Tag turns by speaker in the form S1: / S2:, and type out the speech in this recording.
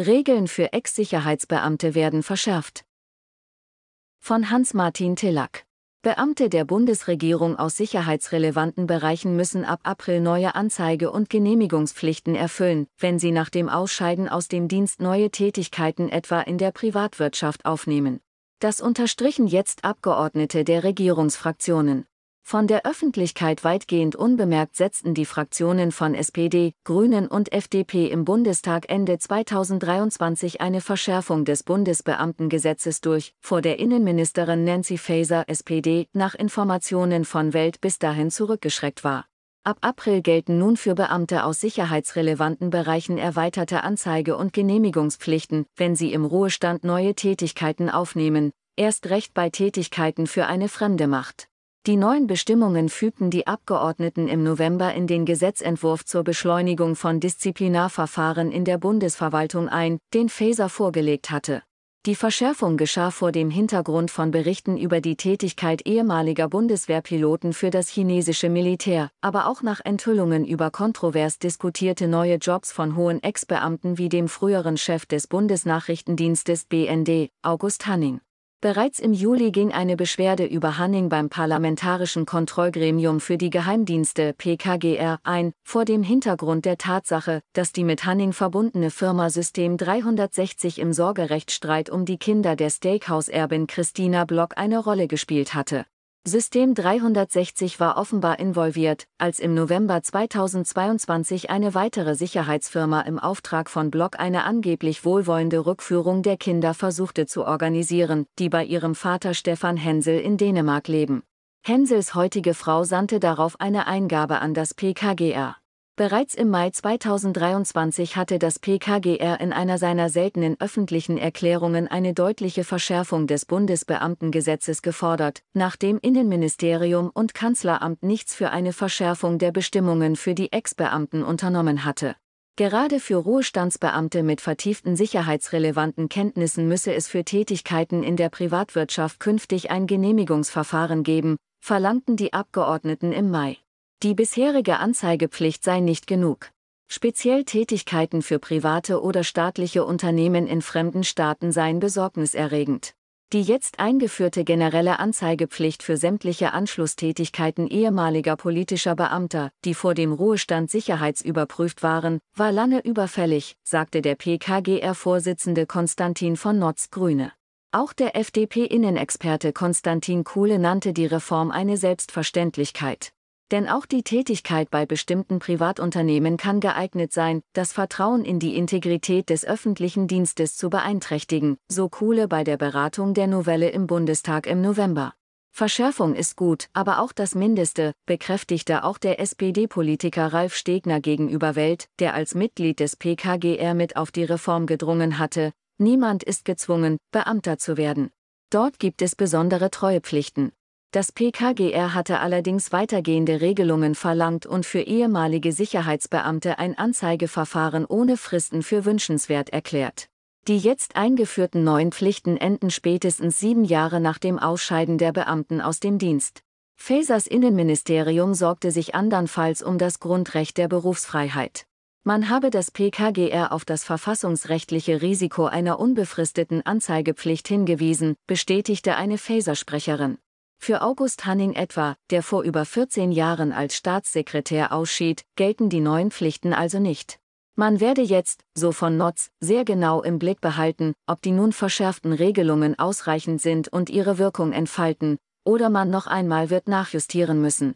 S1: Regeln für Ex-Sicherheitsbeamte werden verschärft. Von Hans-Martin Tillack. Beamte der Bundesregierung aus sicherheitsrelevanten Bereichen müssen ab April neue Anzeige- und Genehmigungspflichten erfüllen, wenn sie nach dem Ausscheiden aus dem Dienst neue Tätigkeiten etwa in der Privatwirtschaft aufnehmen. Das unterstrichen jetzt Abgeordnete der Regierungsfraktionen. Von der Öffentlichkeit weitgehend unbemerkt setzten die Fraktionen von SPD, Grünen und FDP im Bundestag Ende 2023 eine Verschärfung des Bundesbeamtengesetzes durch, vor der Innenministerin Nancy Faeser SPD nach Informationen von Welt bis dahin zurückgeschreckt war. Ab April gelten nun für Beamte aus sicherheitsrelevanten Bereichen erweiterte Anzeige- und Genehmigungspflichten, wenn sie im Ruhestand neue Tätigkeiten aufnehmen, erst recht bei Tätigkeiten für eine fremde Macht. Die neuen Bestimmungen fügten die Abgeordneten im November in den Gesetzentwurf zur Beschleunigung von Disziplinarverfahren in der Bundesverwaltung ein, den Faeser vorgelegt hatte. Die Verschärfung geschah vor dem Hintergrund von Berichten über die Tätigkeit ehemaliger Bundeswehrpiloten für das chinesische Militär, aber auch nach Enthüllungen über kontrovers diskutierte neue Jobs von hohen Ex-Beamten wie dem früheren Chef des Bundesnachrichtendienstes BND, August Hanning. Bereits im Juli ging eine Beschwerde über Hanning beim Parlamentarischen Kontrollgremium für die Geheimdienste PKGR ein, vor dem Hintergrund der Tatsache, dass die mit Hanning verbundene Firma System 360 im Sorgerechtsstreit um die Kinder der Steakhouse-Erbin Christina Block eine Rolle gespielt hatte. System 360 war offenbar involviert, als im November 2022 eine weitere Sicherheitsfirma im Auftrag von Block eine angeblich wohlwollende Rückführung der Kinder versuchte zu organisieren, die bei ihrem Vater Stefan Hensel in Dänemark leben. Hensels heutige Frau sandte darauf eine Eingabe an das PKGR. Bereits im Mai 2023 hatte das PKGR in einer seiner seltenen öffentlichen Erklärungen eine deutliche Verschärfung des Bundesbeamtengesetzes gefordert, nachdem Innenministerium und Kanzleramt nichts für eine Verschärfung der Bestimmungen für die Ex-Beamten unternommen hatte. Gerade für Ruhestandsbeamte mit vertieften sicherheitsrelevanten Kenntnissen müsse es für Tätigkeiten in der Privatwirtschaft künftig ein Genehmigungsverfahren geben, verlangten die Abgeordneten im Mai. Die bisherige Anzeigepflicht sei nicht genug. Speziell Tätigkeiten für private oder staatliche Unternehmen in fremden Staaten seien besorgniserregend. Die jetzt eingeführte generelle Anzeigepflicht für sämtliche Anschlusstätigkeiten ehemaliger politischer Beamter, die vor dem Ruhestand sicherheitsüberprüft waren, war lange überfällig, sagte der PKGR-Vorsitzende Konstantin von Notz Grüne. Auch der FDP-Innenexperte Konstantin Kuhle nannte die Reform eine Selbstverständlichkeit. Denn auch die Tätigkeit bei bestimmten Privatunternehmen kann geeignet sein, das Vertrauen in die Integrität des öffentlichen Dienstes zu beeinträchtigen, so Kuhle bei der Beratung der Novelle im Bundestag im November. Verschärfung ist gut, aber auch das Mindeste, bekräftigte auch der SPD-Politiker Ralf Stegner gegenüber Welt, der als Mitglied des PKGR mit auf die Reform gedrungen hatte. Niemand ist gezwungen, Beamter zu werden. Dort gibt es besondere Treuepflichten. Das PKGR hatte allerdings weitergehende Regelungen verlangt und für ehemalige Sicherheitsbeamte ein Anzeigeverfahren ohne Fristen für wünschenswert erklärt. Die jetzt eingeführten neuen Pflichten enden spätestens sieben Jahre nach dem Ausscheiden der Beamten aus dem Dienst. Fasers Innenministerium sorgte sich andernfalls um das Grundrecht der Berufsfreiheit. Man habe das PKGR auf das verfassungsrechtliche Risiko einer unbefristeten Anzeigepflicht hingewiesen, bestätigte eine Faser-Sprecherin. Für August Hanning etwa, der vor über 14 Jahren als Staatssekretär ausschied, gelten die neuen Pflichten also nicht. Man werde jetzt, so von Notz, sehr genau im Blick behalten, ob die nun verschärften Regelungen ausreichend sind und ihre Wirkung entfalten, oder man noch einmal wird nachjustieren müssen.